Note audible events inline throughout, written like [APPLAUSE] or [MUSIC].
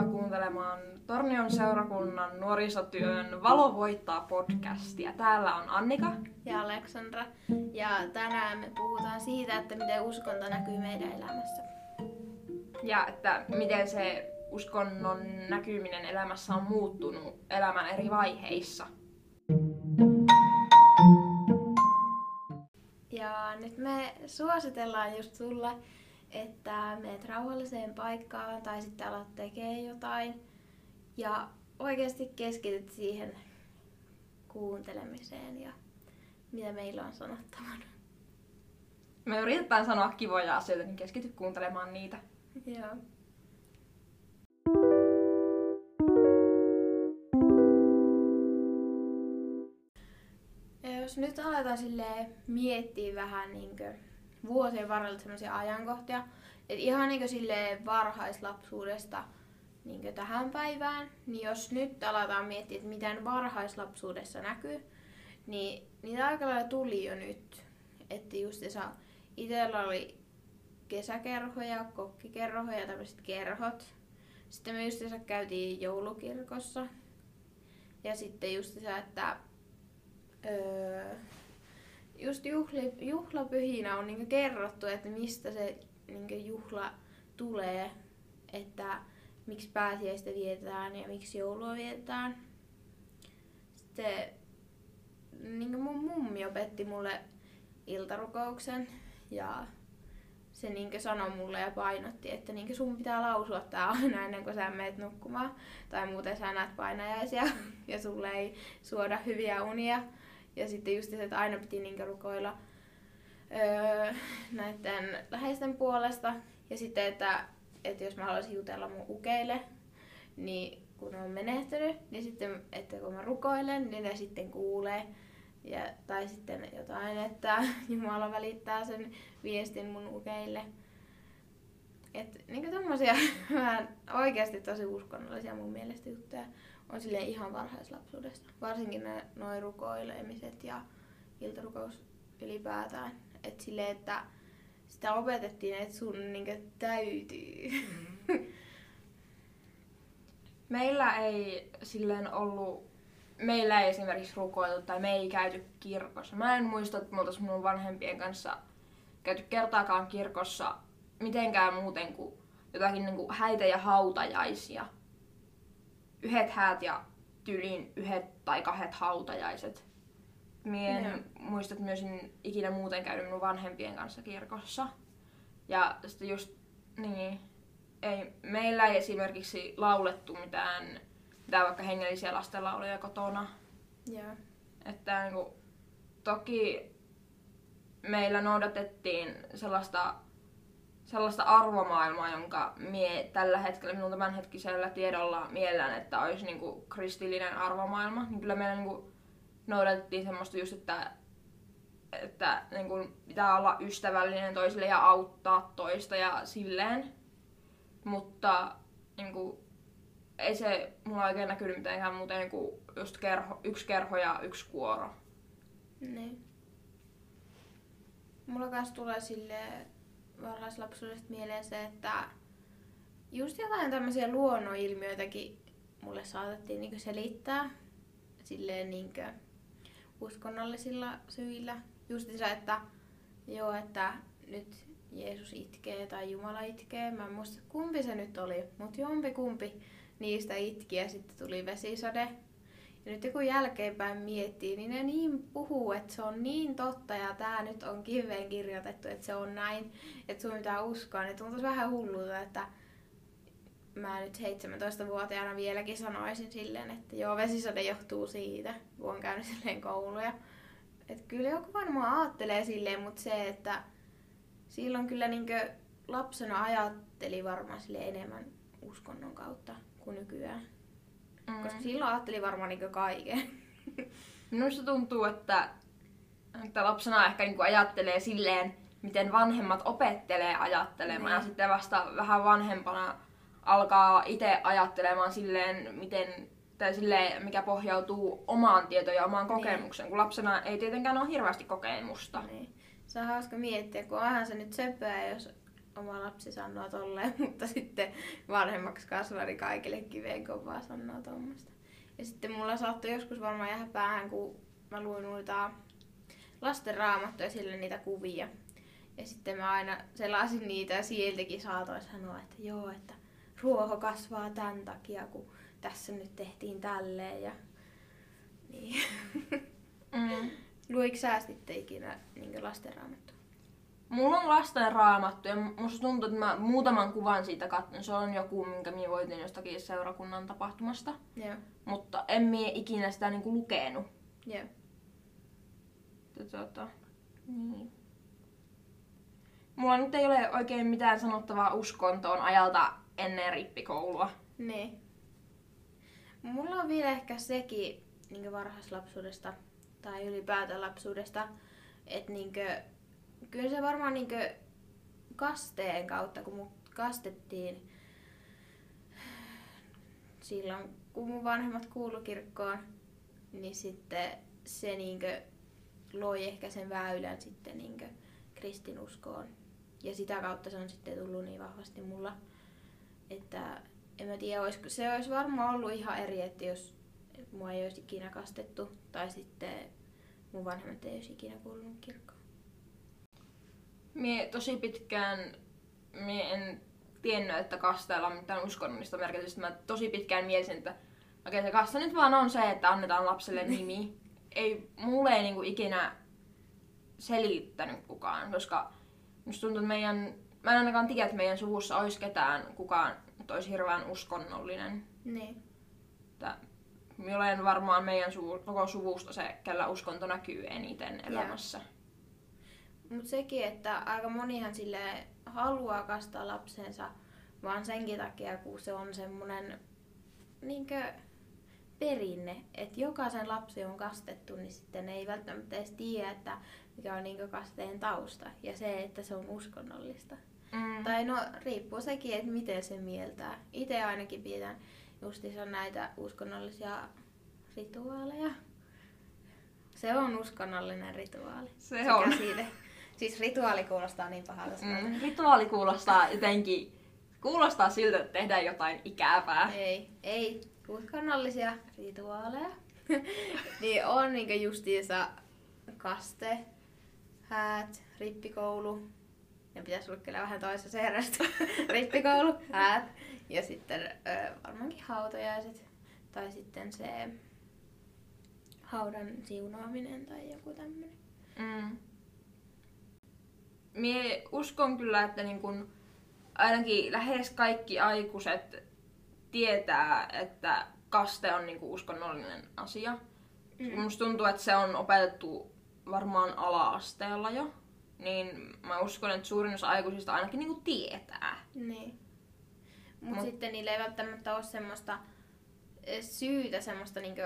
Tervetuloa kuuntelemaan Tornion seurakunnan nuorisotyön Valo voittaa podcastia. Täällä on Annika ja Aleksandra. Ja tänään me puhutaan siitä, että miten uskonto näkyy meidän elämässä. Ja että miten se uskonnon näkyminen elämässä on muuttunut elämän eri vaiheissa. Ja nyt me suositellaan just sulle että meet rauhalliseen paikkaan tai sitten alat tekee jotain ja oikeasti keskityt siihen kuuntelemiseen ja mitä meillä on sanottavana. Me yritetään sanoa kivoja asioita, niin keskity kuuntelemaan niitä. Joo. Ja jos nyt aletaan miettiä vähän niinkö vuosien varrella sellaisia ajankohtia. että ihan niin sille varhaislapsuudesta niin tähän päivään, niin jos nyt aletaan miettiä, että miten varhaislapsuudessa näkyy, niin niitä aika lailla tuli jo nyt. Että just itsellä oli kesäkerhoja, kokkikerhoja ja tämmöiset kerhot. Sitten me just käytiin joulukirkossa. Ja sitten just että öö, just juhli, juhlapyhinä on niinku kerrottu, että mistä se niinku juhla tulee, että miksi pääsiäistä vietetään ja miksi joulua vietetään. Sitten niin mun mummi opetti mulle iltarukouksen ja se niin sanoi mulle ja painotti, että niin sun pitää lausua tää aina ennen kuin sä menet nukkumaan. Tai muuten sä näet painajaisia [LAUGHS] ja sulle ei suoda hyviä unia. Ja sitten just se, että aina piti niin rukoilla öö, [LAUGHS] näiden läheisten puolesta. Ja sitten, että, että jos mä haluaisin jutella mun ukeille, niin kun on menehtynyt, niin sitten, että kun mä rukoilen, niin ne sitten kuulee. Ja, tai sitten jotain, että [LAUGHS] Jumala välittää sen viestin mun ukeille. Että niin tommosia [LAUGHS] vähän oikeasti tosi uskonnollisia mun mielestä juttuja on sille ihan varhaislapsuudesta. Varsinkin ne noin rukoilemiset ja iltarukous ylipäätään. Että sille, että sitä opetettiin, että sun niin täytyy. Mm. Meillä ei silleen ollut, meillä ei esimerkiksi rukoiltu tai me ei käyty kirkossa. Mä en muista, että me mun vanhempien kanssa käyty kertaakaan kirkossa mitenkään muuten kuin jotakin niin kuin häitä ja hautajaisia yhdet häät ja tyliin yhdet tai kahdet hautajaiset. Mie en yeah. muista, että myös ikinä muuten käynyt minun vanhempien kanssa kirkossa. Ja sitten just, niin, ei, meillä ei esimerkiksi laulettu mitään, mitään vaikka hengellisiä lastenlauluja kotona. Yeah. Että niin kuin, toki meillä noudatettiin sellaista sellaista arvomaailmaa, jonka mie tällä hetkellä minun tämänhetkisellä tiedolla mielään, että olisi niinku kristillinen arvomaailma, niin kyllä meillä niinku noudatettiin semmoista just, että, että niinku pitää olla ystävällinen toisille ja auttaa toista ja silleen. Mutta niinku, ei se mulla oikein näkynyt mitenkään muuten kuin just kerho, yksi kerho ja yksi kuoro. Niin. Mulla kanssa tulee silleen varhaislapsuudesta mieleen se, että just jotain tämmöisiä luonnonilmiöitäkin mulle saatettiin niinku selittää silleen niinku uskonnollisilla syillä. Just se, että joo, että nyt Jeesus itkee tai Jumala itkee. Mä en muista kumpi se nyt oli, mutta jompi kumpi niistä itki ja sitten tuli vesisade. Nyt kun jälkeenpäin miettii, niin ne niin puhuu, että se on niin totta ja tämä nyt on kiveen kirjoitettu, että se on näin, että sun pitää uskoa. Niin tuntuisi vähän hullulta, että mä nyt 17-vuotiaana vieläkin sanoisin silleen, että joo, vesisade johtuu siitä, kun on käynyt silleen kouluja. Että kyllä joku varmaan ajattelee silleen, mutta se, että silloin kyllä niinkö lapsena ajatteli varmaan sille enemmän uskonnon kautta kuin nykyään. Mm. Koska silloin ajattelin varmaan niin kaiken. [LAUGHS] Minusta tuntuu, että, että lapsena ehkä niin ajattelee silleen, miten vanhemmat opettelee ajattelemaan. Mm. Ja niin. sitten vasta vähän vanhempana alkaa itse ajattelemaan silleen, miten tai silleen, mikä pohjautuu omaan tietoon ja omaan niin. kokemukseen, kun lapsena ei tietenkään ole hirveästi kokemusta. Niin. Se on hauska miettiä, kun onhan se nyt söpöä, jos oma lapsi sanoo tolleen, [LAUGHS] mutta sitten vanhemmaksi kasvari kaikille kiveen kovaa sanoo tuommoista. Ja sitten mulla saattoi joskus varmaan jäädä päähän, kun mä luin noita lasten raamattuja sille niitä kuvia. Ja sitten mä aina selasin niitä ja sieltäkin saatoin sanoa, että joo, että ruoho kasvaa tämän takia, kun tässä nyt tehtiin tälleen. Ja... Niin. [LAUGHS] Mm. Luiko sä sitten ikinä niin lasten raamattua? Mulla on lasten raamattu ja musta tuntuu, että mä muutaman kuvan siitä katson. Se on joku, minkä minä voitin jostakin seurakunnan tapahtumasta. Joo. Mutta en mie ikinä sitä niinku lukenut. Että Tota, niin. Mulla nyt ei ole oikein mitään sanottavaa uskontoon ajalta ennen rippikoulua. Niin. Mulla on vielä ehkä sekin niin varhaislapsuudesta tai ylipäätään lapsuudesta, että niin kyllä se varmaan niin kasteen kautta, kun mut kastettiin silloin, kun mun vanhemmat kuulu kirkkoon, niin sitten se niin loi ehkä sen väylän sitten niin kristinuskoon. Ja sitä kautta se on sitten tullut niin vahvasti mulla, että en mä tiedä, olisiko, se olisi varmaan ollut ihan eri, että jos mua ei olisi ikinä kastettu tai sitten mun vanhemmat ei olisi ikinä kuulunut kirkkoon. Mie tosi pitkään mie en tiennyt, että kasteella on mitään uskonnollista merkitystä. Mä tosi pitkään mielisin, että okei se kaste nyt vaan on se, että annetaan lapselle nimi. Ei, mulle ei niinku ikinä selittänyt kukaan, koska musta tuntuu, että meidän, mä en ainakaan tiedä, että meidän suvussa olisi ketään kukaan, että olisi hirveän uskonnollinen. Niin. Että minä olen varmaan meidän suvu, koko suvusta se, kellä uskonto näkyy eniten elämässä. Mutta sekin, että aika monihan sille haluaa kastaa lapsensa vaan senkin takia, kun se on semmoinen niinkö perinne, että jokaisen lapsi on kastettu, niin sitten ei välttämättä edes tiedä, että mikä on niinkö kasteen tausta ja se, että se on uskonnollista. Mm. Tai no riippuu sekin, että miten se mieltää. Itse ainakin pidän justiinsa näitä uskonnollisia rituaaleja. Se on uskonnollinen rituaali. Se on. Käsite. [LAUGHS] Siis rituaali kuulostaa niin pahalta Mm. Rituaali kuulostaa jotenkin, kuulostaa siltä, että tehdään jotain ikävää. Ei, ei. Uskonnollisia rituaaleja. [LAUGHS] niin on niinku justiinsa kaste, häät, rippikoulu. Ne pitäisi olla kyllä vähän toisessa herrasta. [LAUGHS] rippikoulu, häät ja sitten ö, varmaankin hautajaiset. Tai sitten se haudan siunaaminen tai joku tämmöinen. Mm. Mie uskon kyllä, että niin kun ainakin lähes kaikki aikuiset tietää, että kaste on niin kun uskonnollinen asia. Mm. Musta tuntuu, että se on opetettu varmaan ala-asteella jo. Niin mä uskon, että suurin osa aikuisista ainakin niin kun tietää. Niin. Mut, Mut- sitten niillä ei välttämättä ole semmoista eh, syytä, semmoista niinku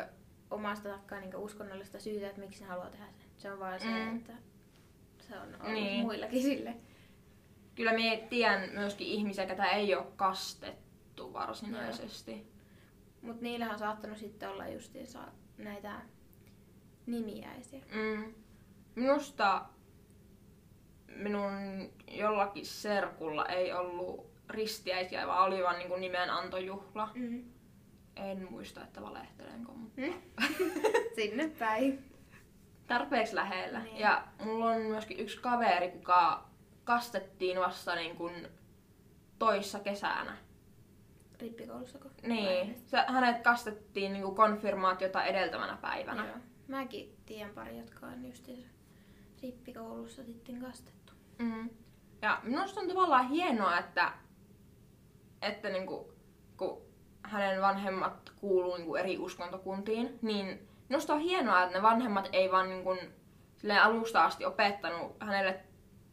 omasta takkaa niinku uskonnollista syytä, että miksi ne haluaa tehdä sen. Se on vaan se, Mm. että se on ollut Niin. muillakin sille. Kyllä mie tiedän myöskin ihmisiä, ketä ei ole kastettu varsinaisesti. Mut niillähän on saattanut sitten olla justiinsa näitä nimiäisiä. Mm. Minusta minun jollakin serkulla ei ollut ristiäisiä, vaan oli vaan niin nimenantojuhla. Mm. En muista, että valehtelenko, mutta Mm. [LAUGHS] Sinne päin. Tarpeeksi lähellä. Niin. Ja mulla on myöskin yksi kaveri, kuka kastettiin vasta niin kuin toissa kesänä. Rippikoulussako? Niin, se, hänet kastettiin niin kuin konfirmaatiota edeltävänä päivänä. Joo. Mäkin tiedän pari, jotka on justiinsa rippikoulussa sitten kastettu. Mm. Ja minusta on tavallaan hienoa, että, että niinku, kun hänen vanhemmat kuuluu niinku eri uskontokuntiin, niin minusta on hienoa, että ne vanhemmat ei vaan niinku, silleen alusta asti opettanut hänelle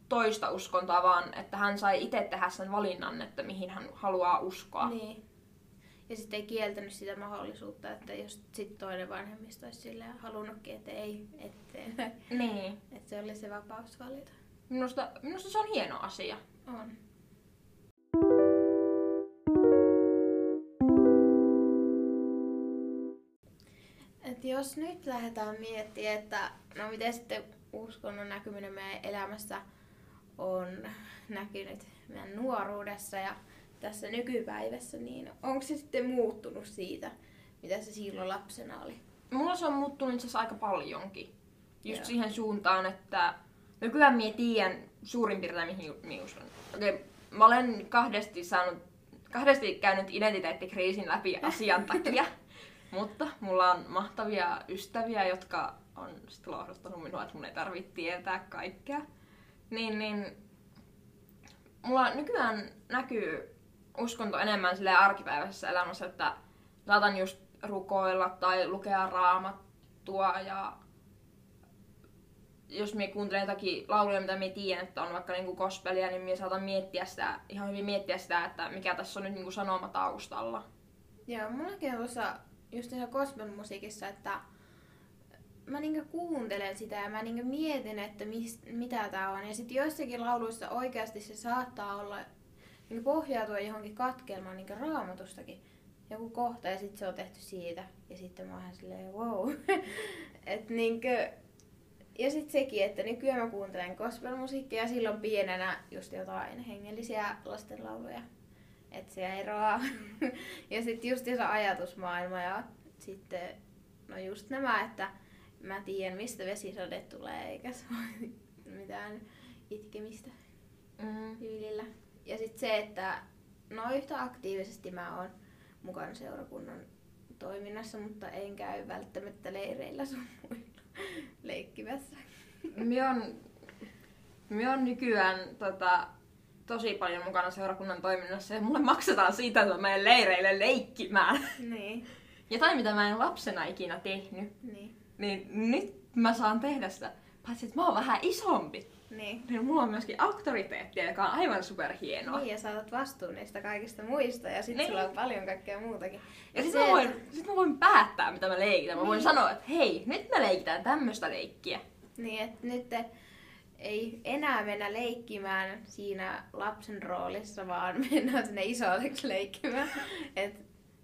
toista uskontoa, vaan että hän sai itse tehdä sen valinnan, että mihin hän haluaa uskoa. Niin. Ja sitten ei kieltänyt sitä mahdollisuutta, että jos sit toinen vanhemmista olisi silleen halunnutkin, että ei, ettei. Niin. [LAUGHS] Että se oli se vapaus valita. Minusta, minusta se on hieno asia. On. Et jos nyt lähdetään miettimään, että no miten sitten uskonnon näkyminen meidän elämässä on näkynyt meidän nuoruudessa ja tässä nykypäivässä, niin onko se sitten muuttunut siitä, mitä se silloin lapsena oli? Mulla se on muuttunut itse aika paljonkin. Just Joo. siihen suuntaan, että nykyään mie tiedän suurin piirtein mihin mi uskon. Okei, mä olen kahdesti saanut, kahdesti käynyt identiteettikriisin läpi asian takia. [LAUGHS] Mutta mulla on mahtavia ystäviä, jotka on sit lohduttanut minua, että mun ei tarvitse tietää kaikkea. Niin, niin mulla nykyään näkyy uskonto enemmän sille arkipäiväisessä elämässä, että saatan just rukoilla tai lukea raamattua ja jos me kuuntelen jotakin lauluja, mitä me tiedän, että on vaikka niinku gospelia, niin minä saatan miettiä sitä, ihan hyvin miettiä sitä, että mikä tässä on nyt niinku sanoma taustalla. Joo, mullakin on tuossa just tässä gospel-musiikissa, että mä niinku kuuntelen sitä ja mä niinku mietin, että mis, mitä tää on. Ja sitten joissakin lauluissa oikeasti se saattaa olla niinku pohjautua johonkin katkelmaan niinku raamatustakin. Joku kohta ja sitten se on tehty siitä. Ja sitten mä oon silleen, wow. [LAUGHS] Et niinku, ja sitten sekin, että nykyään mä kuuntelen gospelmusiikkia ja silloin pienenä just jotain hengellisiä lastenlauluja. Että se eroaa. ja sitten just se ajatusmaailma ja sitten no just nämä, että mä tiedän mistä vesisade tulee eikä se ole mitään itkemistä Mm. tyylillä. Ja sitten se, että no yhtä aktiivisesti mä oon mukana seurakunnan toiminnassa, mutta en käy välttämättä leireillä sun muilla leikkimässä. Minä on, minä on nykyään tota, tosi paljon mukana seurakunnan toiminnassa ja mulle maksetaan siitä, että mä menen leireille leikkimään. Niin, Jotain, mitä mä en lapsena ikinä tehnyt. niin, Niin nyt mä saan tehdä sitä. Paitsi, että mä oon vähän isompi. niin. Niin mulla on myöskin auktoriteettia, joka on aivan superhienoa. Niin, ja saatat vastuun niistä kaikista muista ja sitten Niin. sulla on paljon kaikkea muutakin. Ja sit se, mä, voin, että- sit mä voin päättää, mitä mä leikitän. Mä voin Niin. sanoa, että hei, nyt me leikitään tämmöistä leikkiä. Niin, että nyt ei enää mennä leikkimään siinä lapsen roolissa, vaan [LAUGHS] mennään sinne isolleksi leikkimään. Et,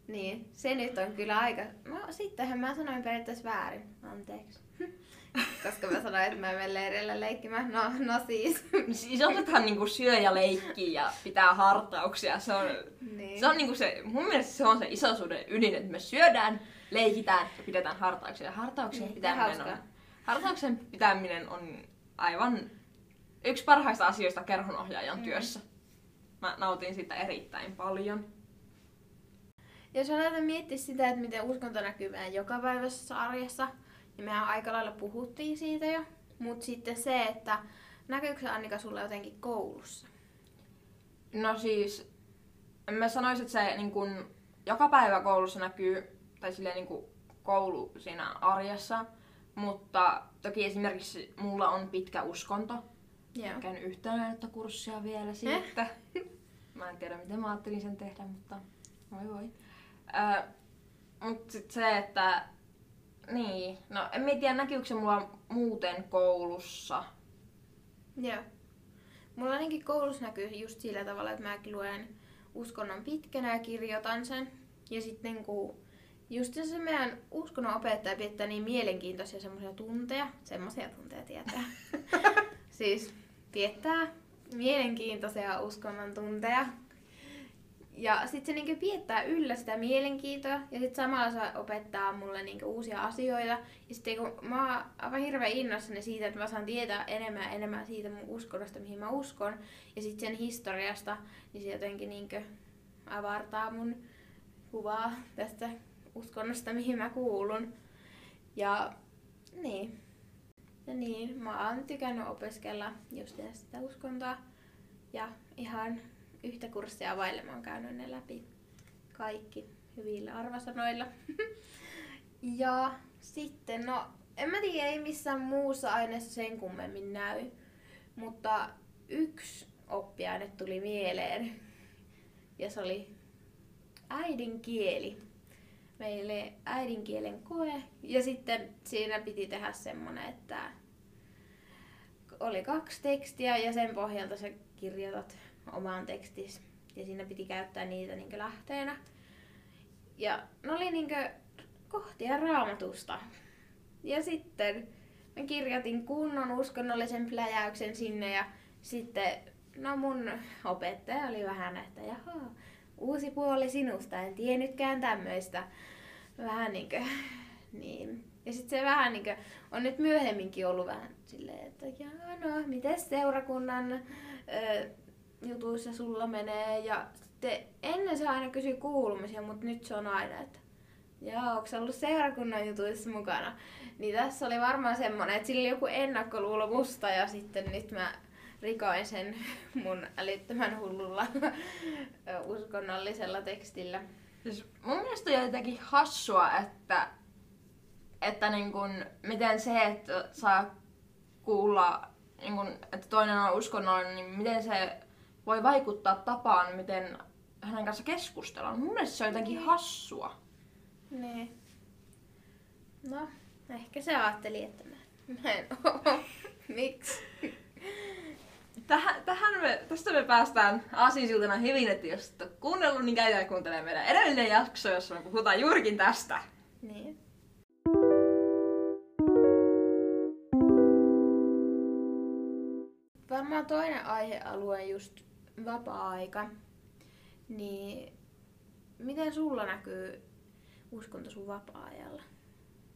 niin, se nyt on kyllä aika... No, sittenhän mä sanoin periaatteessa väärin. Anteeksi. [LAUGHS] Koska mä sanoin, että mä menen leirillä leikkimään. No, no siis. Siis otetaan niinku syö ja leikki ja pitää hartauksia. Se on, Niin. se on niinku se, mun mielestä se on se isosuuden ydin, että me syödään, leikitään ja pidetään hartauksia. Ja hartauksen Niin, pitäminen hauskaa. on, hartauksen pitäminen on aivan yksi parhaista asioista kerhonohjaajan Mm. työssä. Mä nautin sitä erittäin paljon. Jos aletaan miettiä sitä, että miten uskonto näkyy meidän jokapäiväisessä arjessa, niin mehän aika lailla puhuttiin siitä jo. Mutta sitten se, että näkyykö se Annika sulla jotenkin koulussa? No siis, mä sanoisin, että se niin kun, joka päivä koulussa näkyy, tai silleen niin kun, koulu siinä arjessa, mutta toki esimerkiksi mulla on pitkä uskonto. Joo. Käyn kurssia vielä siitä. Mä en tiedä, miten mä ajattelin sen tehdä, mutta voi voi. Ö, mut sit se, että niin, no en mä tiedä näkyykö se mulla muuten koulussa. Joo. Mulla ainakin koulussa näkyy just sillä tavalla, että mäkin luen uskonnon pitkänä ja kirjoitan sen. Ja sitten kun just se meidän uskonnon opettaja pidetään niin mielenkiintoisia semmoisia tunteja, semmoisia tunteja tietää. [LAUGHS] siis piettää mielenkiintoisia uskonnon tunteja. Ja sitten se niinku piettää yllä sitä mielenkiintoa ja sitten samalla se opettaa mulle niinku uusia asioita. Ja sitten kun mä oon aivan hirveän innoissani siitä, että mä saan tietää enemmän ja enemmän siitä mun uskonnosta, mihin mä uskon. Ja sitten sen historiasta, niin se jotenkin niinku avartaa mun kuvaa tästä uskonnosta, mihin mä kuulun. Ja niin. Ja niin, mä oon tykännyt opiskella just sitä uskontoa. Ja ihan yhtä kurssia vaille mä oon käynyt ne läpi kaikki hyvillä arvosanoilla. [LAUGHS] ja sitten, no en mä tiedä, ei missään muussa aineessa sen kummemmin näy. Mutta yksi oppiaine tuli mieleen. Ja se oli äidinkieli. Meille äidinkielen koe. Ja sitten siinä piti tehdä semmonen, että oli kaksi tekstiä ja sen pohjalta sä kirjoitat omaan tekstis. Ja siinä piti käyttää niitä niin lähteenä. Ja ne oli niin kohtia raamatusta. Ja sitten mä kirjoitin kunnon uskonnollisen pläjäyksen sinne ja sitten, no mun opettaja oli vähän, että jaha, uusi puoli sinusta, en tiennytkään tämmöistä. Vähän niinkö, [LAUGHS] niin. Ja sitten se vähän niinkö, on nyt myöhemminkin ollut vähän silleen, että jaa no, miten seurakunnan ö, jutuissa sulla menee. Ja sitten ennen se aina kysyi kuulumisia, mutta nyt se on aina, että Joo, onko ollut seurakunnan jutuissa mukana? Niin tässä oli varmaan semmoinen, että sillä oli joku ennakkoluulo musta ja sitten nyt mä rikoin sen [LAUGHS] mun älyttömän hullulla uskonnollisella tekstillä. Siis mun mielestä on jotenkin hassua, että, että niin kun, miten se, että saa kuulla, niin kun, että toinen on uskonnollinen, niin miten se voi vaikuttaa tapaan, miten hänen kanssa keskustellaan. Mun mielestä se on jotenkin Niin. hassua. Niin. No, ehkä se ajatteli, että mä, mä en oo. [LAUGHS] Miksi? Me, päästään aasinsiltana hyvin, että jos et ole kuunnellut, niin käydään kuuntelemaan meidän edellinen jakso, jossa me puhutaan juurikin tästä. Niin. Varmaan toinen aihealue just vapaa-aika. Niin miten sulla näkyy uskonto sun vapaa-ajalla?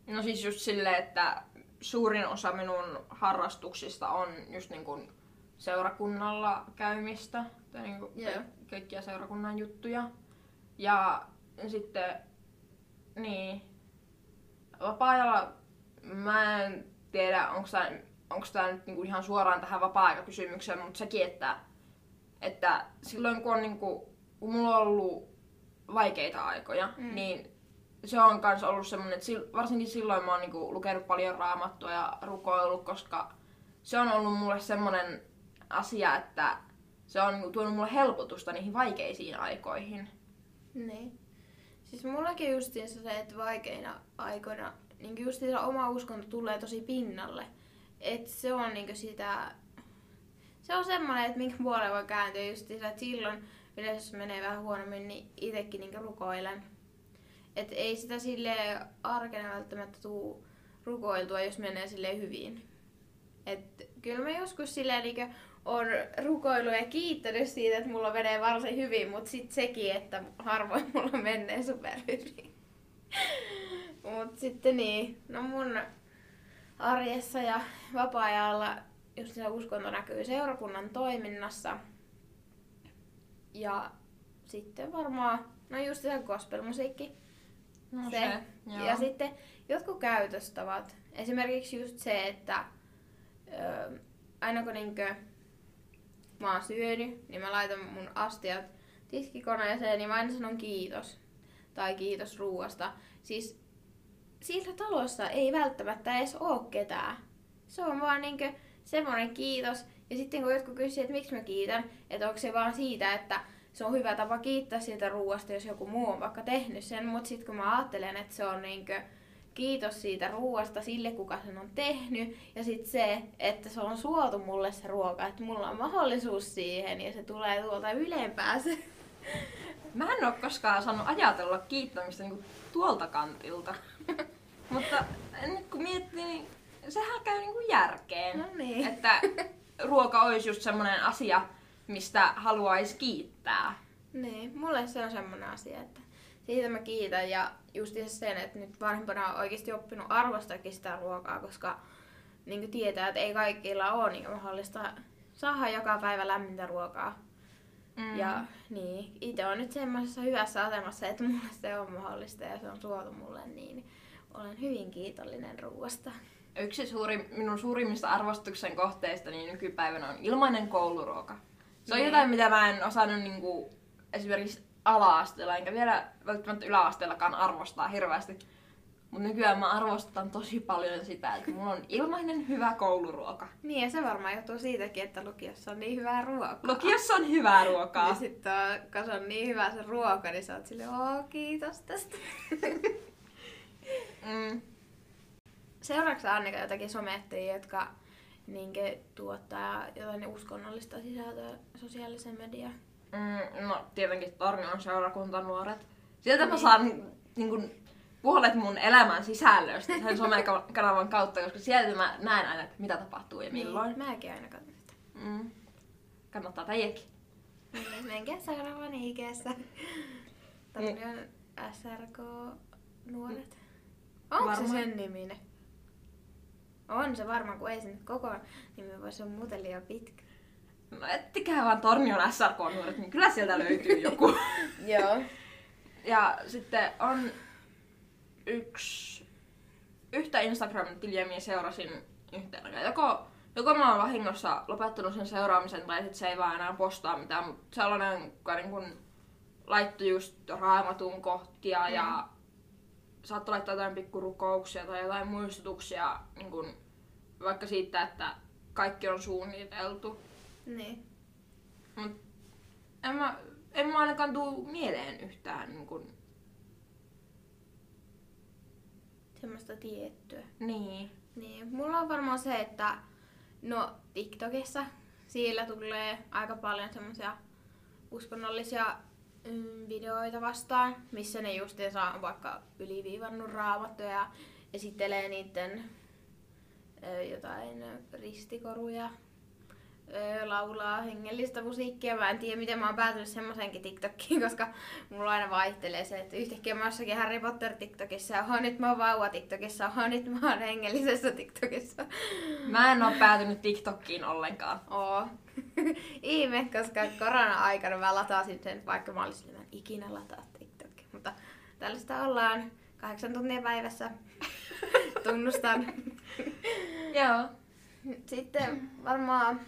No siis just silleen, että suurin osa minun harrastuksista on just niin kuin seurakunnalla käymistä, tai niin kuin Joo. kaikkia seurakunnan juttuja. Ja sitten, niin, vapaa-ajalla mä en tiedä, onko tämä, onko tämä nyt niinku ihan suoraan tähän vapaa-aikakysymykseen, mutta sekin, että, että silloin kun, on niinku, kun mulla on ollut vaikeita aikoja, Mm. niin se on myös ollut semmoinen, että varsinkin silloin mä oon niinku lukenut paljon raamattua ja rukoillut, koska se on ollut mulle semmoinen asia, että se on niinku tuonut mulle helpotusta niihin vaikeisiin aikoihin. Niin. Siis mullakin justiinsa se, että vaikeina aikoina niin justiinsa oma uskonto tulee tosi pinnalle. Et se on niin sitä... Se on semmoinen, että minkä puoleen voi kääntyä justiinsa, että silloin yleensä jos menee vähän huonommin, niin itsekin niin rukoilen. Et ei sitä sille arkena välttämättä tuu rukoiltua, jos menee sille hyvin. Et kyllä mä joskus silleen niin on rukoillut ja kiittänyt siitä, että mulla menee varsin hyvin, mutta sitten sekin, että harvoin [LAUGHS] mulla menee superhyvin. mutta sitten niin, no mun arjessa ja vapaa-ajalla just se uskonto näkyy seurakunnan toiminnassa. Ja sitten varmaan, no just se gospelmusiikki. No se. joo. Ja sitten jotkut käytöstavat. Esimerkiksi just se, että ö, aina kun niinkö mä oon syönyt, niin mä laitan mun astiat tiskikoneeseen, niin mä aina sanon kiitos. Tai kiitos ruuasta. Siis sillä talossa ei välttämättä edes oo ketään. Se on vaan niinkö semmoinen kiitos. Ja sitten kun jotkut kysyvät, että miksi mä kiitän, että onko se vaan siitä, että se on hyvä tapa kiittää siitä ruuasta, jos joku muu on vaikka tehnyt sen. Mutta sitten kun mä ajattelen, että se on niinkö kiitos siitä ruuasta sille, kuka sen on tehnyt. Ja sitten se, että se on suotu mulle se ruoka, että mulla on mahdollisuus siihen ja se tulee tuolta ylempää se. [LAUGHS] Mä en oo koskaan saanut ajatella kiittämistä niinku tuolta kantilta. [LAUGHS] Mutta nyt kun miettii, niin sehän käy niinku järkeen. No niin. Että ruoka olisi just semmoinen asia, mistä haluaisi kiittää. Niin, mulle se on semmoinen asia, että siitä mä kiitän ja just sen, että nyt vanhempana on oikeasti oppinut arvostakin sitä ruokaa, koska niin tietää, että ei kaikilla ole niin mahdollista saada joka päivä lämmintä ruokaa. Mm. Ja niin, itse on nyt semmoisessa hyvässä asemassa, että mulle se on mahdollista ja se on suotu mulle, niin olen hyvin kiitollinen ruoasta. Yksi suuri, minun suurimmista arvostuksen kohteista niin nykypäivänä on ilmainen kouluruoka. Se on Niin. jotain, mitä mä en osannut niinku, esimerkiksi ala-asteella, enkä vielä välttämättä yläasteellakaan arvostaa hirveästi. Mutta nykyään mä arvostan tosi paljon sitä, että mulla on ilmainen hyvä kouluruoka. Niin ja se varmaan johtuu siitäkin, että lukiossa on niin hyvää ruokaa. Lukiossa on hyvää ruokaa. Ja sitten kun on niin hyvä se ruoka, niin sä oot silleen, oo kiitos tästä. [LAUGHS] Mm. Seuraavaksi Annika jotakin somettajia, jotka niinkö tuottaa jotain uskonnollista sisältöä sosiaaliseen mediaan? Mm, no tietenkin Tornion seurakuntanuoret. Sieltä mä Niin. saan niin kun, puolet mun elämän sisällöstä sen somekanavan kautta, koska sieltä mä näen aina, että mitä tapahtuu ja milloin. Niin, mäkin aina katson sitä. Mm. kannattaa teidänkin. Niin, menkää seuraavan IGssä. Tornion SRK Nuoret. Onko se Varmaan. sen niminen? On se varmaan, kun ei se nyt koko nimi voi, se on muuten liian pitkä. No ettikää vaan Tornion SRK-nuoret, niin kyllä sieltä löytyy joku. [LAUGHS] Joo. Ja sitten on yksi, yhtä Instagram-tiliä, minä seurasin yhteen aikaan. Joko, joko mä oon vahingossa lopettanut sen seuraamisen, tai sitten se ei vaan enää postaa mitään, mutta sellainen, joka niin kun laittoi just raamatun kohtia Mm. ja saattoi laittaa jotain pikkurukouksia tai jotain muistutuksia niin kun, vaikka siitä, että kaikki on suunniteltu. Niin. Mut en mä, en mä ainakaan tuu mieleen yhtään niin kun, Semmoista tiettyä. niin. Niin, mulla on varmaan se, että no TikTokissa siellä tulee aika paljon semmoisia uskonnollisia mm, videoita vastaan, missä ne justiinsa on vaikka yliviivannut raamattuja ja esittelee niiden ö, jotain ristikoruja, ö, laulaa hengellistä musiikkia. Mä en tiedä, miten mä oon päätynyt semmoisenkin TikTokiin, [LAUGHS] koska mulla aina vaihtelee se, että yhtäkkiä mä oon jossakin Harry Potter TikTokissa, oho, nyt mä oon vauva TikTokissa, oho, nyt mä oon hengellisessä TikTokissa. Mä en oo päätynyt TikTokkiin ollenkaan. Oo. [LAUGHS] Ihme, koska korona-aikana mä latasin sen, vaikka mä olisin, että mä en ikinä lataa TikTokia. Mutta tällaista ollaan kahdeksan tuntia päivässä. [LAUGHS] Tunnustan. Joo. Sitten varmaan,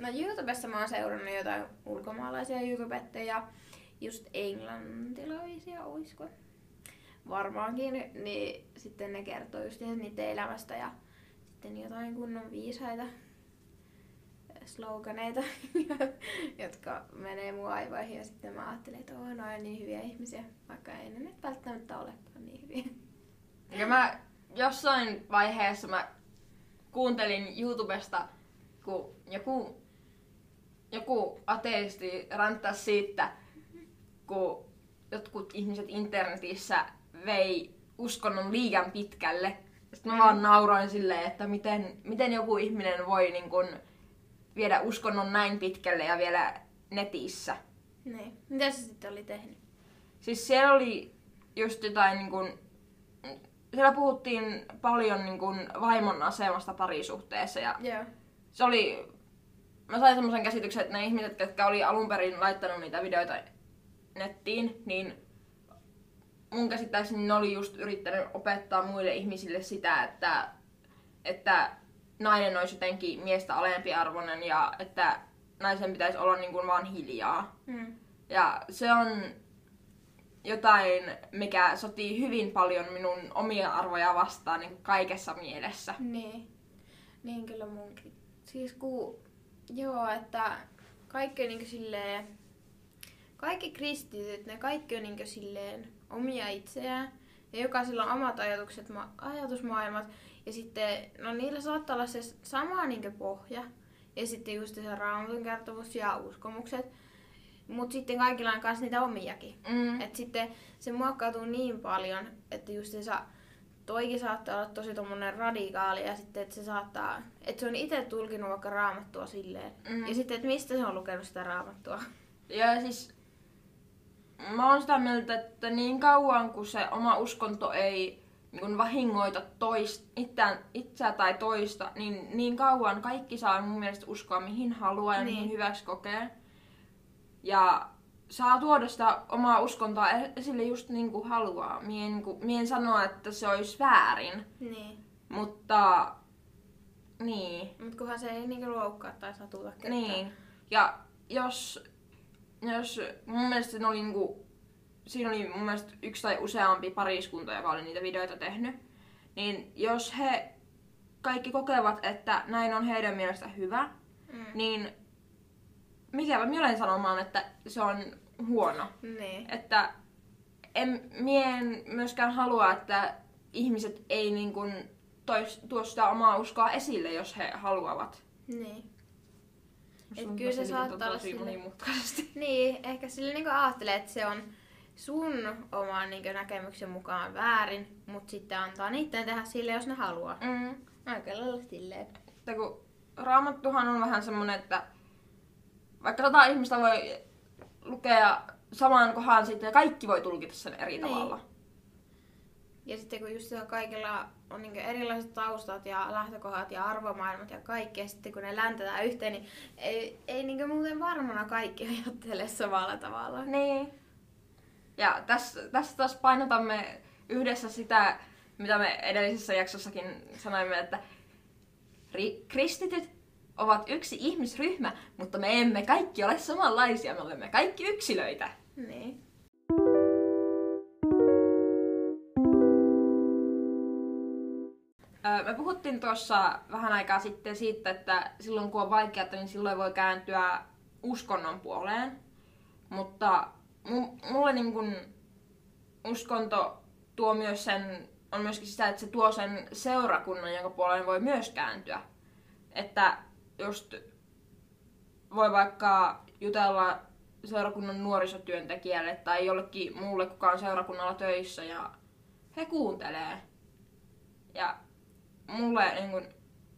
no YouTubessa mä oon seurannut jotain ulkomaalaisia YouTubettajia, just englantilaisia, oisko? Varmaankin, niin sitten ne kertoo just niiden elämästä ja sitten jotain kunnon viisaita sloganeita, [LAUGHS] jotka menee mun aivoihin ja sitten mä ajattelin, että oo, noin niin hyviä ihmisiä, vaikka ei ne nyt välttämättä olekaan niin hyviä. Ja mä jossain vaiheessa mä kuuntelin YouTubesta, kun joku, joku ateisti ränttäsi siitä, kun jotkut ihmiset internetissä vei uskonnon liian pitkälle. Sitten mä vaan nauroin silleen, että miten, miten joku ihminen voi niin kun, viedä uskonnon näin pitkälle ja vielä netissä. Niin. Mitä se sitten oli tehnyt? Siis siellä oli just jotain niin kun, siellä puhuttiin paljon niin kun vaimon asemasta parisuhteessa ja Joo. se oli, mä sain semmoisen käsityksen, että ne ihmiset, jotka oli alun perin laittanut niitä videoita nettiin, niin mun käsittääkseni ne oli just yrittänyt opettaa muille ihmisille sitä, että, että nainen olisi jotenkin miestä alempiarvoinen ja että naisen pitäisi olla niin kuin vaan hiljaa. Mm. Ja se on jotain, mikä sotii hyvin paljon minun omia arvoja vastaan niin kaikessa mielessä. Niin. Niin kyllä munkin. Siis kun, joo, että kaikki on niinku silleen, kaikki kristityt, ne kaikki on niinku silleen omia itseään. Ja jokaisella on omat ajatukset, ma- ajatusmaailmat. Ja sitten, no niillä saattaa olla se sama niinku pohja. Ja sitten just se raamatun kertomus ja uskomukset. Mutta sitten kaikilla on myös niitä omiakin. Mm. Et sitten se muokkautuu niin paljon, että just se saa, toikin saattaa olla tosi tommonen radikaali ja sitten että se saattaa, että se on itse tulkinut vaikka raamattua silleen. Mm. Ja sitten, että mistä se on lukenut sitä raamattua. Ja siis mä oon sitä mieltä, että niin kauan kuin se oma uskonto ei niin kun vahingoita toist, itseään, itseä tai toista, niin niin kauan kaikki saa mun mielestä uskoa mihin haluaa ja Niin. mihin hyväksi kokee. Ja saa tuoda sitä omaa uskontoa e- esille just niin kuin haluaa. Mie en, niin kuin, mie en sano, että se olisi väärin, Niin. mutta niin. Mut kunhan se ei niinku loukkaa tai satuta ketään. Niin. Ja jos, jos mun mielestä siinä oli, niinku, siinä oli mun mielestä yksi tai useampi pariskunta, joka oli niitä videoita tehnyt, niin jos he kaikki kokevat, että näin on heidän mielestä hyvä, Mm. niin mikäpä minä olen sanomaan, että se on huono. Niin. Että en, mie en myöskään halua, että ihmiset ei niin kuin tois, tuo sitä omaa uskoa esille, jos he haluavat. Niin. Et kyllä se saattaa olla tosi sille- monimutkaisesti. [LAUGHS] Niin, ehkä sille niinku ajattelee, että se on sun oman niinku näkemyksen mukaan väärin, mutta sitten antaa niiden tehdä sille, jos ne haluaa. Mm. Aika lailla silleen. Että kun Raamattuhan on vähän semmonen, että vaikka sata ihmistä voi lukea samaan kohan siitä ja kaikki voi tulkita sen eri Niin. tavalla. Ja sitten kun just kaikilla on niin erilaiset taustat ja lähtökohdat ja arvomaailmat ja kaikki, ja sitten kun ne läntetään yhteen, niin ei, ei niin muuten varmana kaikki ajattele samalla tavalla. Niin. Ja tässä, tässä taas painotamme yhdessä sitä, mitä me edellisessä jaksossakin sanoimme, että ri- kristityt ovat yksi ihmisryhmä, mutta me emme kaikki ole samanlaisia, me olemme kaikki yksilöitä. Niin. Me puhuttiin tuossa vähän aikaa sitten siitä, että silloin kun on vaikeaa, niin silloin voi kääntyä uskonnon puoleen. Mutta mu- mulle niin kun uskonto tuo myös sen, on myöskin sitä, että se tuo sen seurakunnan, jonka puoleen voi myös kääntyä. Että just voi vaikka jutella seurakunnan nuorisotyöntekijälle tai jollekin muulle, kuka on seurakunnalla töissä ja he kuuntelee. Ja mulle niin kun,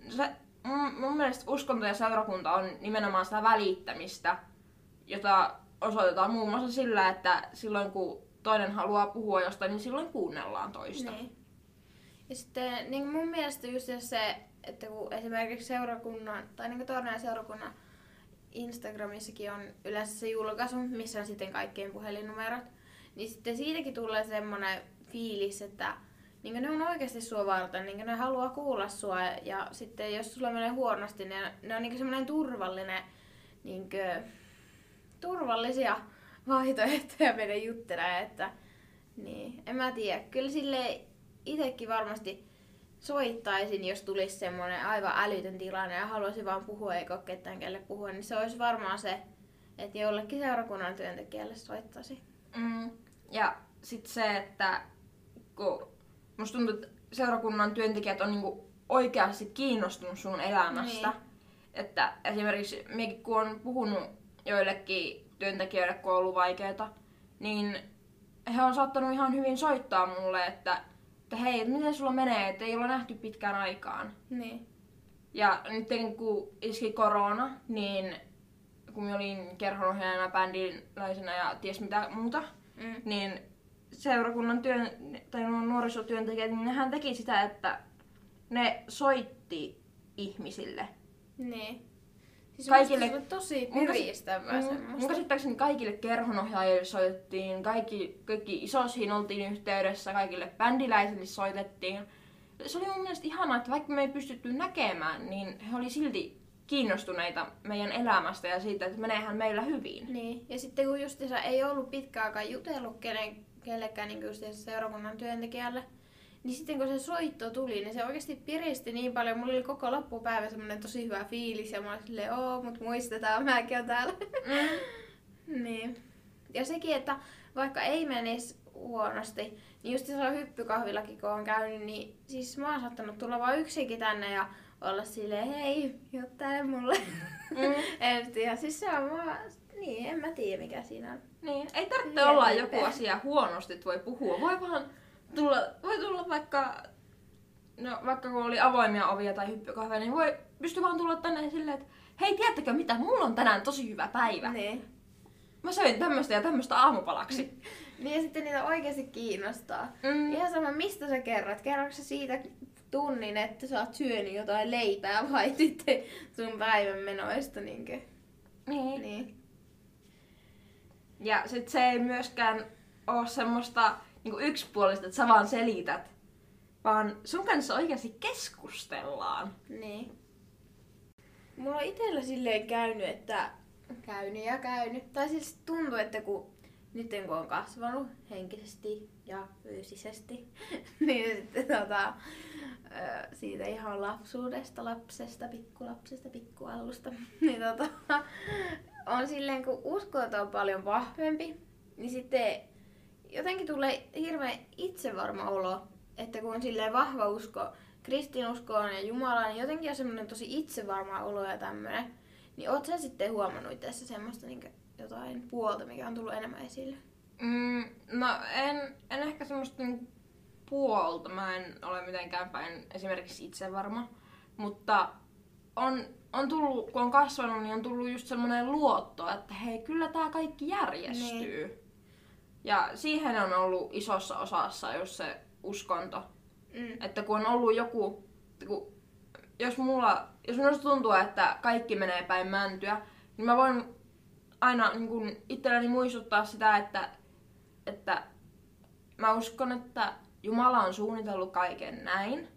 se, mun, mun mielestä uskonto ja seurakunta on nimenomaan sitä välittämistä, jota osoitetaan muun muassa sillä, että silloin kun toinen haluaa puhua jostain, niin silloin kuunnellaan toista. Niin. Ja sitten niin mun mielestä just se, että kun esimerkiksi seurakunnan, tai niin torneen seurakunnan Instagramissakin on yleensä se julkaisu, missä on sitten kaikkien puhelinnumerot, niin sitten siitäkin tulee semmoinen fiilis, että niin ne on oikeasti sua varten, niin ne haluaa kuulla sua ja sitten jos sulla menee huonosti, niin ne on niin semmoinen turvallinen, niin kuin, turvallisia vaihtoehtoja mennä juttelemaan, että niin, en mä tiedä. Kyllä sille itsekin varmasti soittaisin, jos tulisi semmoinen aivan älytön tilanne ja haluaisin vaan puhua eikä ole ketään kelle puhua, niin se olisi varmaan se, että jollekin seurakunnan työntekijälle soittaisi. Mm, ja sitten se, että kun musta tuntuu, että seurakunnan työntekijät on niinku oikeasti kiinnostunut sun elämästä. Niin. Että esimerkiksi minäkin kun on puhunut joillekin työntekijöille, kun on ollut vaikeita, niin he on saattanut ihan hyvin soittaa mulle, että, että hei, että miten sulla menee, että ei olla nähty pitkään aikaan. Niin. Ja nyt kun iski korona, niin kun minä olin kerhonohjaajana, bändiläisenä ja ties mitä muuta, Mm. niin seurakunnan työn, tai nuo nuorisotyöntekijät, niin nehän teki sitä, että ne soitti ihmisille. Niin. Siis Kaikille- tosi Mm, Mun käsittääkseni kaikille kerhonohjaajille soitettiin, kaikki, kaikki isosiin oltiin yhteydessä, kaikille bändiläisille soitettiin. Se oli mun mielestä ihanaa, että vaikka me ei pystytty näkemään, niin he oli silti kiinnostuneita meidän elämästä ja siitä, että meneehän meillä hyvin. Niin. Ja sitten kun justiinsa ei ollut pitkään aikaa jutellut kenen, kellekään niin justiinsa seurakunnan työntekijälle, niin sitten kun se soitto tuli, niin se oikeasti piristi niin paljon. Mulla oli koko loppupäivä semmoinen tosi hyvä fiilis ja mä olin silleen, oo, mut muistetaan, mäkin on täällä. Mm. [LAUGHS] niin. Ja sekin, että vaikka ei menisi huonosti, niin just siellä hyppykahvillakin kun on käynyt, niin siis mä oon saattanut tulla vaan yksinkin tänne ja olla silleen, hei, juttele mulle. Mm. [LAUGHS] en tiedä, siis se on vaan, niin, en mä tiedä mikä siinä on. Niin, ei tarvitse Liian olla joku asia huonosti, että voi puhua. Voi vaan tulla, voi tulla vaikka, no vaikka kun oli avoimia ovia tai hyppykahveja, niin voi pysty vaan tulla tänne silleen, että hei, tiedättekö mitä, mulla on tänään tosi hyvä päivä. Niin. Mä söin tämmöstä ja tämmöstä aamupalaksi. [LAUGHS] Niin ja sitten niitä oikeasti kiinnostaa. Mm. Ihan sama, mistä sä kerrot. Kerroksä sä siitä tunnin, että sä oot syönyt jotain leipää vai [LAUGHS] sitten sun päivän menoista? Niinkö? Niin. Niin. Ja sit se ei myöskään oo semmoista niinku yksipuolista, että sä vaan selität. Vaan sun kanssa oikeasti keskustellaan. Niin. Mulla on itsellä silleen käynyt, että käynyt ja käynyt. Tai siis tuntuu, että kun nyt kun on kasvanut henkisesti ja fyysisesti, [LAUGHS] niin sitten tota, siitä ihan lapsuudesta, lapsesta, pikkulapsesta, pikkualusta, [LAUGHS] niin tota, on silleen, kun uskot on paljon vahvempi, niin sitten jotenkin tulee hirveän itsevarma olo, että kun on silleen vahva usko kristinuskoon ja Jumalaan, niin jotenkin on semmoinen tosi itsevarma olo ja tämmöinen. Niin oot sä sitten huomannut tässä semmoista niin jotain puolta, mikä on tullut enemmän esille? Mm, no en, en ehkä semmoista niinku puolta. Mä en ole mitenkään päin esimerkiksi itse varma. Mutta on on tullut, kun on kasvanut, niin on tullut just semmoinen luotto, että hei, kyllä tämä kaikki järjestyy. Niin. Ja siihen on ollut isossa osassa just se uskonto. Mm. Että kun on ollut joku, kun, jos mulla, jos minusta tuntuu, että kaikki menee päin mäntyä, niin mä voin aina niin kun itselleni muistuttaa sitä, että, että mä uskon, että Jumala on suunnitellut kaiken näin,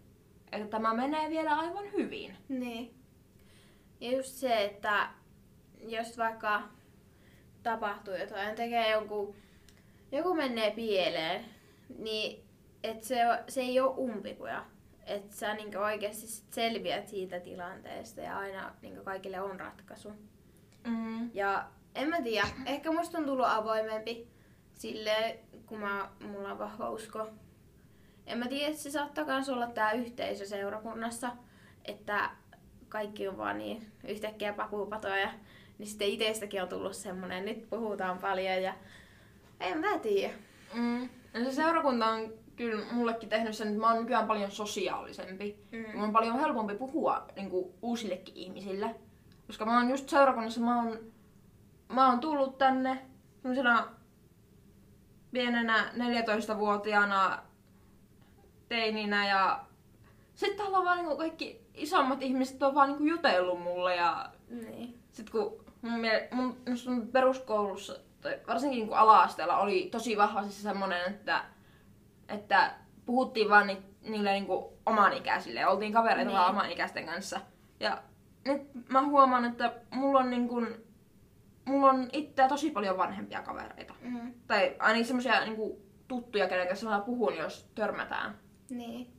että tämä menee vielä aivan hyvin. Niin. Ja just se, että jos vaikka tapahtuu jotain, tekee joku, joku menee pieleen, niin et se, se ei ole umpikuja. Että sä niin oikeasti selviät siitä tilanteesta ja aina niin kaikille on ratkaisu. Mm. Ja en mä tiedä, ehkä musta on tullut avoimempi sille, kun mä, mulla on vahva usko. En mä tiedä, että se saattaa myös olla tää yhteisö seurakunnassa, että kaikki on vaan niin yhtäkkiä pakuupatoja. Niin sitten itsestäkin on tullut semmonen, nyt puhutaan paljon ja en mä tiedä. Mm. Se seurakunta on kyllä mullekin tehnyt sen, että mä oon nykyään paljon sosiaalisempi. Mm. Mun on paljon helpompi puhua niin kuin, uusillekin ihmisille. Koska mä oon just seurakunnassa, mä oon, mä oon tullut tänne semmoisena pienenä 14-vuotiaana teininä ja sitten täällä on vaan niin kaikki isommat ihmiset on vaan niin jutellut mulle ja niin. sitten kun mun, mun, mun peruskoulussa varsinkin niin ala-asteella oli tosi vahvasti semmoinen, että, että puhuttiin vaan ni, niille niin kuin oman ikäisille ja oltiin kavereita niin. vaan oman ikäisten kanssa. Ja nyt mä huomaan, että mulla on niin kuin, mulla on itseä tosi paljon vanhempia kavereita. Mm. Tai ainakin semmoisia niin tuttuja, kenen kanssa mä puhun, jos törmätään. Niin.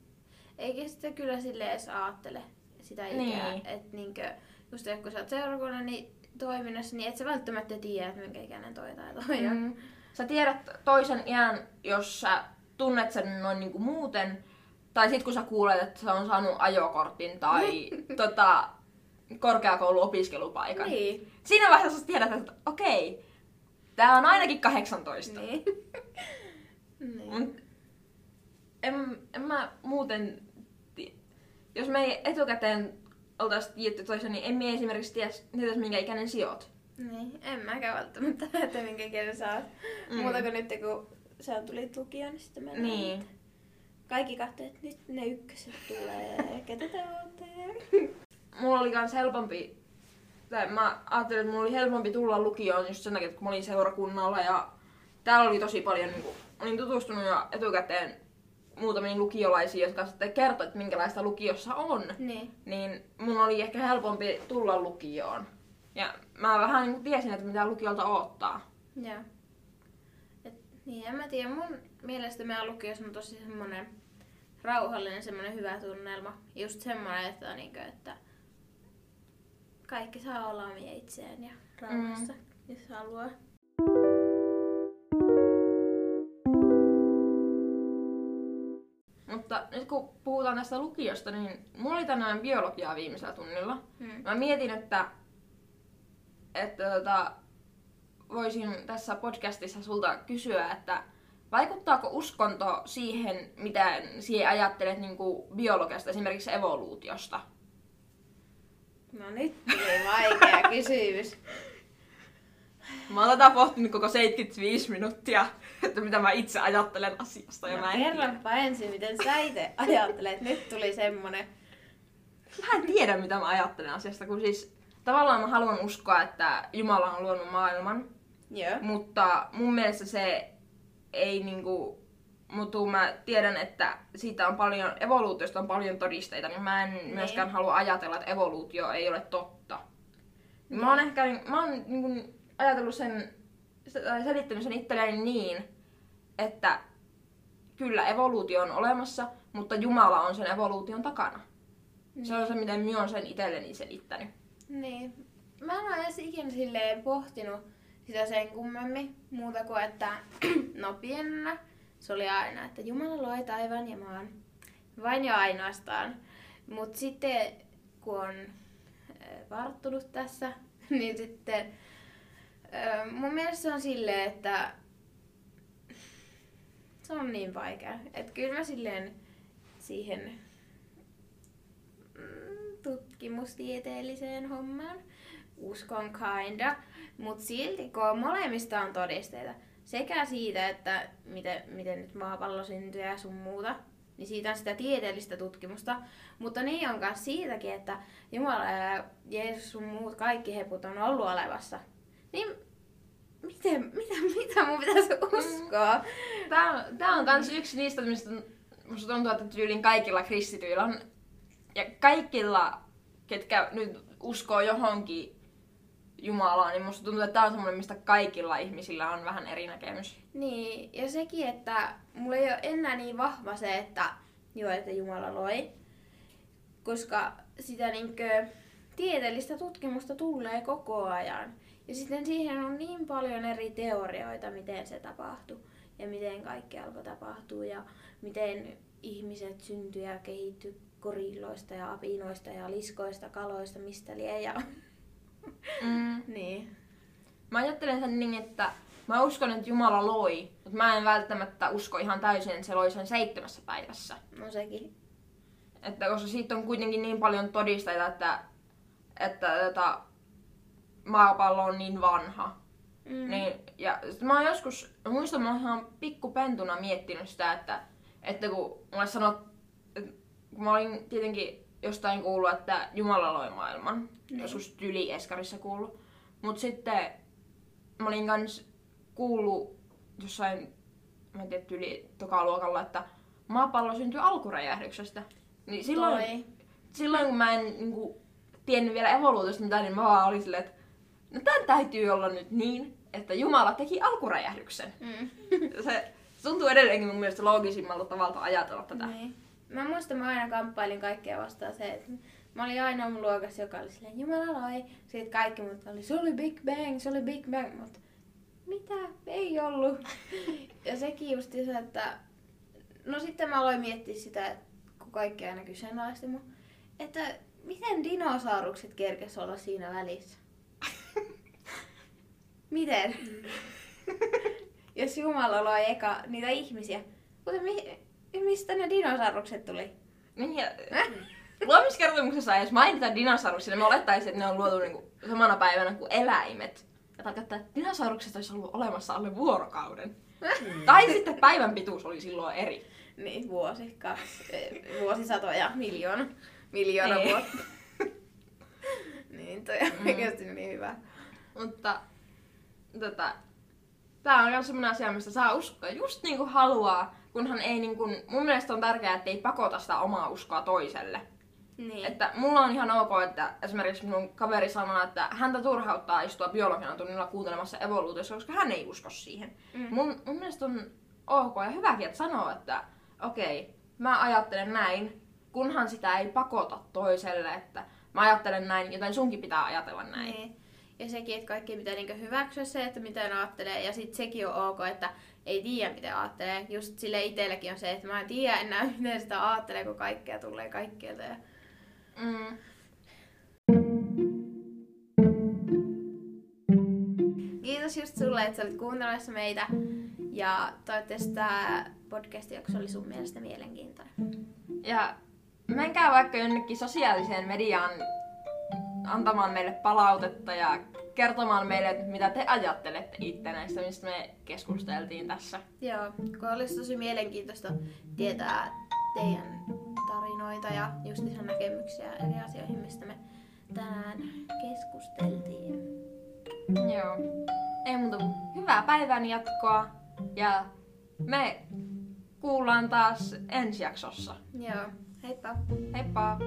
Eikä sitä kyllä silleen edes ajattele sitä ikää. Niin. Että niinkö, just kun sä oot seurakunnan niin toiminnassa, niin et sä välttämättä tiedä, että minkä ikäinen toi tai toi on. Mm. Sä tiedät toisen iän, jos sä tunnet sen noin niinku muuten, tai sit kun sä kuulet, että se on saanut ajokortin tai [LAUGHS] tota, korkeakouluopiskelupaikan. Niin. Siinä vaiheessa sä tiedät, että okei, tää on ainakin 18. Niin. [LAUGHS] niin en, en mä muuten, jos me ei etukäteen oltaisi tietty toisen, niin en mä esimerkiksi tiedä, minkä ikäinen sijoit. Niin, en mäkään välttämättä [LAUGHS] tiedä, minkä ikäinen sä oot. Mm. Muuta kuin nyt kun sä tulit lukioon, niin sitten mennään. Niin. Kaikki katsoo, että nyt ne ykköset tulee, ketä te ootte? [LAUGHS] Mulla oli kans helpompi, tai mä ajattelin, että mulla oli helpompi tulla lukioon just sen takia, että kun mä olin seurakunnalla ja täällä oli tosi paljon, niin kun, olin tutustunut jo etukäteen muutamiin lukiolaisiin, jotka sitten kertoi, että minkälaista lukiossa on, niin. niin mun oli ehkä helpompi tulla lukioon. Ja mä vähän niin tiesin, että mitä lukiolta odottaa. Joo. Et, niin, en mä tiedä. Mun mielestä meidän lukiossa on tosi semmoinen rauhallinen, semmoinen hyvä tunnelma. Just semmoinen, että, niin kuin, että kaikki saa olla omia itseään ja rauhassa, mm. jos haluaa. Nyt kun puhutaan tästä lukiosta, niin mulla oli tänään biologiaa viimeisellä tunnilla. Hmm. Mä mietin, että, että tota, voisin tässä podcastissa sulta kysyä, että vaikuttaako uskonto siihen, mitä siihen ajattelet niin kuin biologiasta, esimerkiksi evoluutiosta? No nyt tuli vaikea kysymys. Mä oon tätä pohtinut koko 75 minuuttia, että mitä mä itse ajattelen asiasta. Ja no, mä en kerranpa ensin, miten sä itse ajattelet. Nyt tuli semmonen. Mä en tiedä, mitä mä ajattelen asiasta, kun siis tavallaan mä haluan uskoa, että Jumala on luonut maailman. Yeah. Mutta mun mielestä se ei niinku mutta mä tiedän, että siitä on paljon, evoluutiosta on paljon todisteita, niin mä en niin. myöskään halua ajatella, että evoluutio ei ole totta. Niin. Mä oon ehkä, mä oon niin ajatellut sen, tai selittänyt sen itselleni niin, että kyllä evoluutio on olemassa, mutta Jumala on sen evoluution takana. Niin. Se on se, miten minä olen sen itselleni selittänyt. Niin. Mä en ole edes ikinä silleen pohtinut sitä sen kummemmin, muuta kuin että [CLEARS THROAT] no pienenä se oli aina, että Jumala loi taivaan ja maan. Vain ja ainoastaan. Mutta sitten kun on varttunut tässä, [LAUGHS] niin sitten mun mielestä se on silleen, että se on niin vaikea. Että kyllä mä silleen siihen mm, tutkimustieteelliseen hommaan. Uskon kinda. Mutta silti, kun molemmista on todisteita, sekä siitä, että miten, miten nyt maapallo syntyy ja sun muuta, niin siitä on sitä tieteellistä tutkimusta. Mutta niin on myös siitäkin, että Jumala ja Jeesus sun muut kaikki heput on ollut olevassa. Niin miten, mitä, mitä mun pitäisi uskoa? Tää on, tää on kans yksi niistä, mistä musta tuntuu, että tyylin kaikilla kristityillä on, ja kaikilla, ketkä nyt uskoo johonkin Jumalaan, niin musta tuntuu, että tää on semmoinen, mistä kaikilla ihmisillä on vähän eri näkemys. Niin, ja sekin, että mulla ei ole enää niin vahva se, että joo, että Jumala loi. Koska sitä niinkö tieteellistä tutkimusta tulee koko ajan. Ja sitten siihen on niin paljon eri teorioita, miten se tapahtuu. Ja miten kaikki alkoi tapahtua. Ja miten ihmiset syntyi ja kehittyi korilloista ja apinoista ja liskoista, kaloista, mistä lie. Ja... [LAUGHS] Mm. niin. Mä ajattelen sen niin, että mä uskon, että Jumala loi, mutta mä en välttämättä usko ihan täysin, että se loi sen seitsemässä päivässä. No sekin. Että koska siitä on kuitenkin niin paljon todisteita, että, että että maapallo on niin vanha. Mm. Niin, ja sit mä oon joskus, muistan, mä oon ihan pikkupentuna miettinyt sitä, että, että kun mulle sanot, että kun mä olin tietenkin jostain kuullut, että Jumala loi maailman, Niin. joskus tyli Eskarissa kuullut. Mut sitten mä olin kans kuullut jossain, mä en tiedä, tyli tokaluokalla, että maapallo syntyi alkuräjähdyksestä. Niin silloin, Toi. silloin kun mä en niin tiennyt vielä evoluutiosta mitään, niin mä vaan olin silleen, että no tän täytyy olla nyt niin, että Jumala teki alkuräjähdyksen. Mm. [LAUGHS] Se tuntuu edelleenkin mun mielestä loogisimmalta tavalta ajatella tätä. Niin. Mä muistan, mä aina kamppailin kaikkea vastaan se, että mä olin aina mun luokassa, joka oli silleen, Jumala loi. Sitten kaikki muut oli, se oli Big Bang, se oli Big Bang. Mut mitä? Ei ollut. [LAUGHS] ja sekin just se, että no sitten mä aloin miettiä sitä, kun kaikki aina kyseenalaisti mun, että miten dinosaurukset kerkes olla siinä välissä? Miten? [LAUGHS] Jos Jumala loi eka niitä ihmisiä. Mutta mi- mistä ne dinosaurukset tuli? Niin ja, luomiskertomuksessa ei edes mainita dinosauruksia, niin mä olettaisin, että ne on luotu niinku samana päivänä kuin eläimet. Ja tarkoittaa, että dinosaurukset olisi ollut olemassa alle vuorokauden. Tai sitten päivän pituus oli silloin eri. Niin, vuosi, kaksi, eh, vuosisatoja, miljoona, miljoona Niin. vuotta. [LAUGHS] niin, toi on Mm. oikeasti niin hyvä. Mutta tota, tää on myös semmoinen asia, mistä saa uskoa just niin kuin haluaa, kunhan ei niin kuin, mun mielestä on tärkeää, että ei pakota sitä omaa uskoa toiselle. Niin. Että mulla on ihan ok, että esimerkiksi mun kaveri sanoo, että häntä turhauttaa istua biologian tunnilla kuuntelemassa evoluutiossa, koska hän ei usko siihen. Mm. Mun, mun mielestä on ok ja hyväkin, että sanoo, että okei, mä ajattelen näin, kunhan sitä ei pakota toiselle, että mä ajattelen näin, joten sunkin pitää ajatella näin. Niin. Ja sekin, että kaikki pitää niinku hyväksyä se, että miten ajattelee. Ja sitten sekin on ok, että ei tiedä miten ajattelee. Just sille itselläkin on se, että mä en tiedä enää [LAUGHS] miten sitä ajattelee, kun kaikkea tulee kaikkialta. Ja... Mm. Kiitos just sulle, että sä olit kuuntelemassa meitä. Ja toivottavasti tämä podcast-jakso oli sun mielestä mielenkiintoinen. Ja menkää vaikka jonnekin sosiaaliseen mediaan antamaan meille palautetta ja kertomaan meille, että mitä te ajattelette itse näistä, mistä me keskusteltiin tässä. Joo, kun olisi tosi mielenkiintoista tietää teidän tarinoita ja just ihan näkemyksiä eri asioihin, mistä me tänään keskusteltiin. Joo. Ei muuta kuin hyvää päivän jatkoa ja me kuullaan taas ensi jaksossa. Joo, heippa! Heippa!